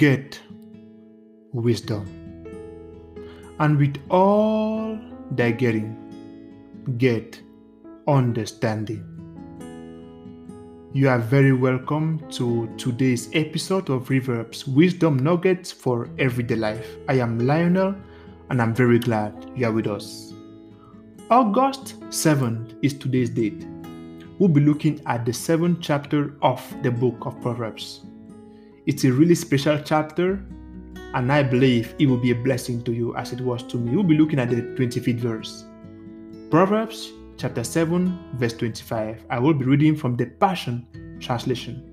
get wisdom. And with all thy getting, get understanding. You are very welcome to today's episode of Reverb's Wisdom Nuggets for Everyday Life. I am Lionel and I'm very glad you are with us. August 7th is today's date. We'll be looking at the seventh chapter of the book of Proverbs. It's a really special chapter, and I believe it will be a blessing to you as it was to me. We'll be looking at the 25th verse. Proverbs chapter 7, verse 25. I will be reading from the Passion Translation.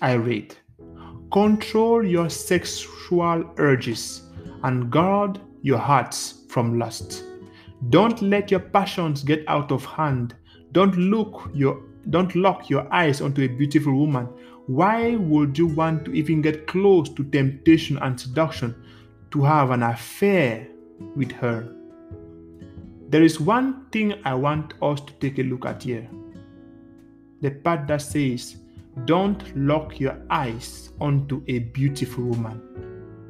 I read Control your sexual urges and guard your hearts from lust. Don't let your passions get out of hand. Don't look your don't lock your eyes onto a beautiful woman why would you want to even get close to temptation and seduction to have an affair with her? There is one thing I want us to take a look at here. The part that says, Don't lock your eyes onto a beautiful woman.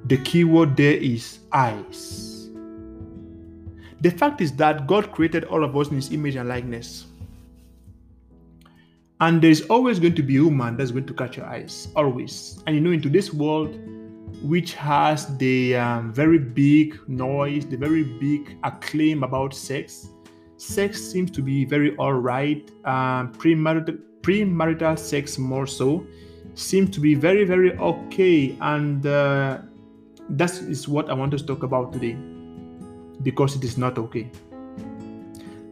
The key word there is eyes. The fact is that God created all of us in His image and likeness. And there's always going to be a woman that's going to catch your eyes, always. And you know, in today's world, which has the um, very big noise, the very big acclaim about sex, sex seems to be very all right. Um, premarital, premarital sex, more so, seems to be very, very okay. And uh, that is what I want to talk about today because it is not okay.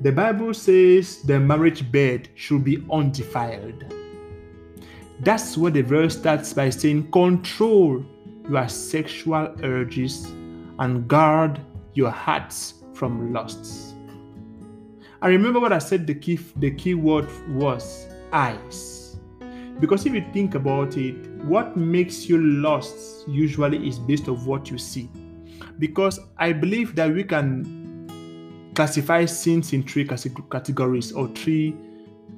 The Bible says the marriage bed should be undefiled. That's what the verse starts by saying control your sexual urges and guard your hearts from lusts. I remember what I said the key the key word was eyes. Because if you think about it, what makes you lust usually is based on what you see. Because I believe that we can classify sins in three categories or three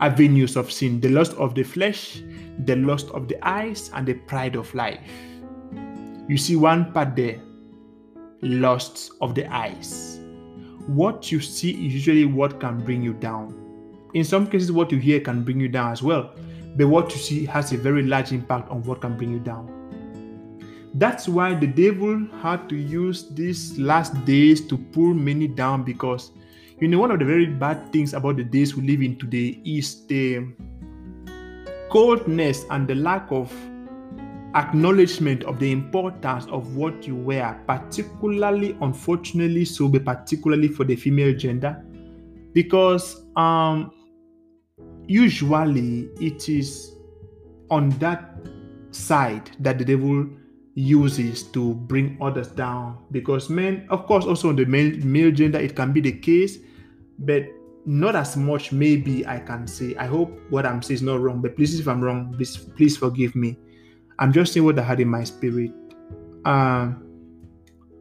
avenues of sin the lust of the flesh, the lust of the eyes, and the pride of life. You see one part there lust of the eyes. What you see is usually what can bring you down. In some cases, what you hear can bring you down as well, but what you see has a very large impact on what can bring you down. That's why the devil had to use these last days to pull many down because you know one of the very bad things about the days we live in today is the coldness and the lack of acknowledgement of the importance of what you wear, particularly, unfortunately, so be particularly for the female gender, because um, usually it is on that side that the devil uses to bring others down. Because men of course also on the male, male gender it can be the case but not as much maybe i can say. I hope what i'm saying is not wrong but please if i'm wrong please please forgive me. I'm just saying what i had in my spirit. Um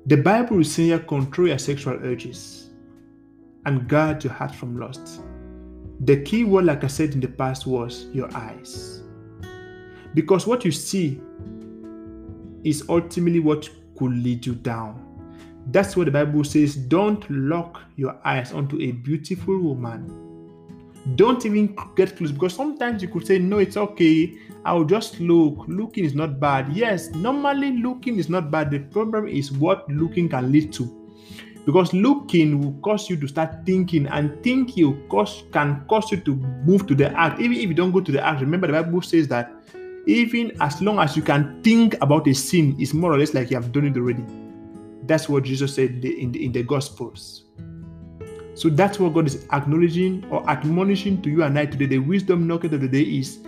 the bible is saying control your sexual urges and guard your heart from lust. The key word like i said in the past was your eyes. Because what you see is ultimately what could lead you down. That's what the Bible says. Don't lock your eyes onto a beautiful woman. Don't even get close because sometimes you could say, No, it's okay. I'll just look. Looking is not bad. Yes, normally looking is not bad. The problem is what looking can lead to. Because looking will cause you to start thinking, and thinking cause, can cause you to move to the act. Even if you don't go to the act, remember the Bible says that even as long as you can think about a sin, it's more or less like you have done it already. That's what Jesus said in the, in the, Gospels. So that's what God is acknowledging or admonishing to you and I today. The wisdom nugget of the day is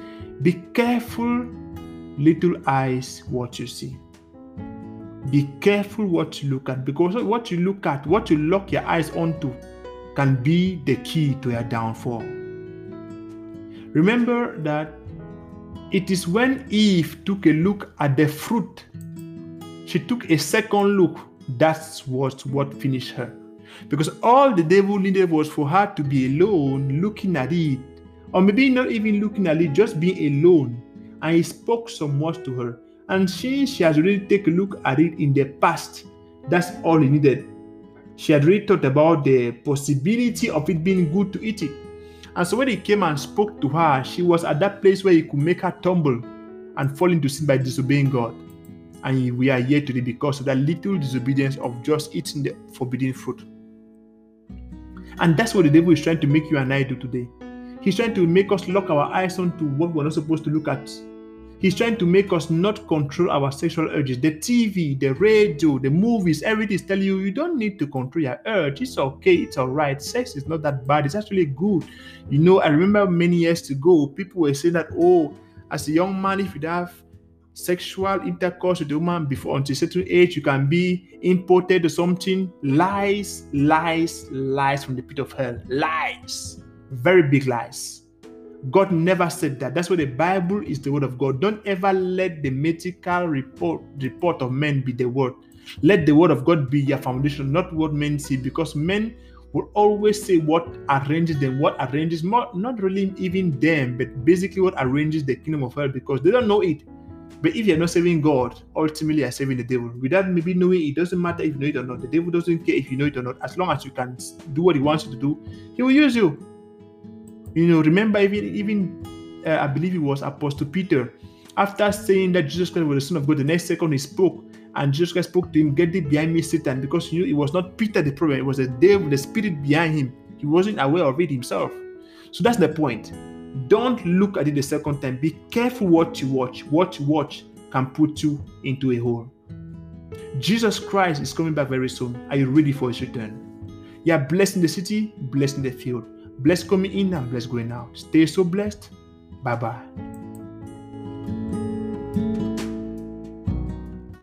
be careful, little eyes, what you see. Be careful what you look at because what you look at, what you lock your eyes onto, can be the key to your downfall. Remember that it is when Eve took a look at the fruit, she took a second look. That's what, what finished her. Because all the devil needed was for her to be alone looking at it, or maybe not even looking at it, just being alone. And he spoke some words to her. And since she has already taken a look at it in the past, that's all he needed. She had really thought about the possibility of it being good to eat it. And so when he came and spoke to her, she was at that place where he could make her tumble and fall into sin by disobeying God. And we are here today because of that little disobedience of just eating the forbidden fruit. And that's what the devil is trying to make you and I do today. He's trying to make us lock our eyes onto what we're not supposed to look at. He's trying to make us not control our sexual urges. The TV, the radio, the movies, everything is telling you you don't need to control your urge. It's okay, it's all right. Sex is not that bad, it's actually good. You know, I remember many years ago, people were saying that, oh, as a young man, if you have sexual intercourse with a woman before until a certain age, you can be imported or something. Lies, lies, lies from the pit of hell. Lies. Very big lies. God never said that. That's why the Bible is the word of God. Don't ever let the mythical report report of men be the word. Let the word of God be your foundation, not what men say, because men will always say what arranges them, what arranges not, not really even them, but basically what arranges the kingdom of hell because they don't know it. But if you're not serving God, ultimately you're serving the devil. Without maybe knowing it, doesn't matter if you know it or not. The devil doesn't care if you know it or not. As long as you can do what he wants you to do, he will use you. You know, remember even even uh, I believe it was Apostle Peter, after saying that Jesus Christ was the Son of God, the next second he spoke, and Jesus Christ spoke to him, "Get thee behind me, Satan," because you know it was not Peter the problem; it was the devil, the spirit behind him. He wasn't aware of it himself. So that's the point. Don't look at it the second time. Be careful what you watch. What you watch can put you into a hole. Jesus Christ is coming back very soon. Are you ready for his return? You are blessed in the city, blessed in the field. Blessed coming in and blessed going out. Stay so blessed. Bye bye.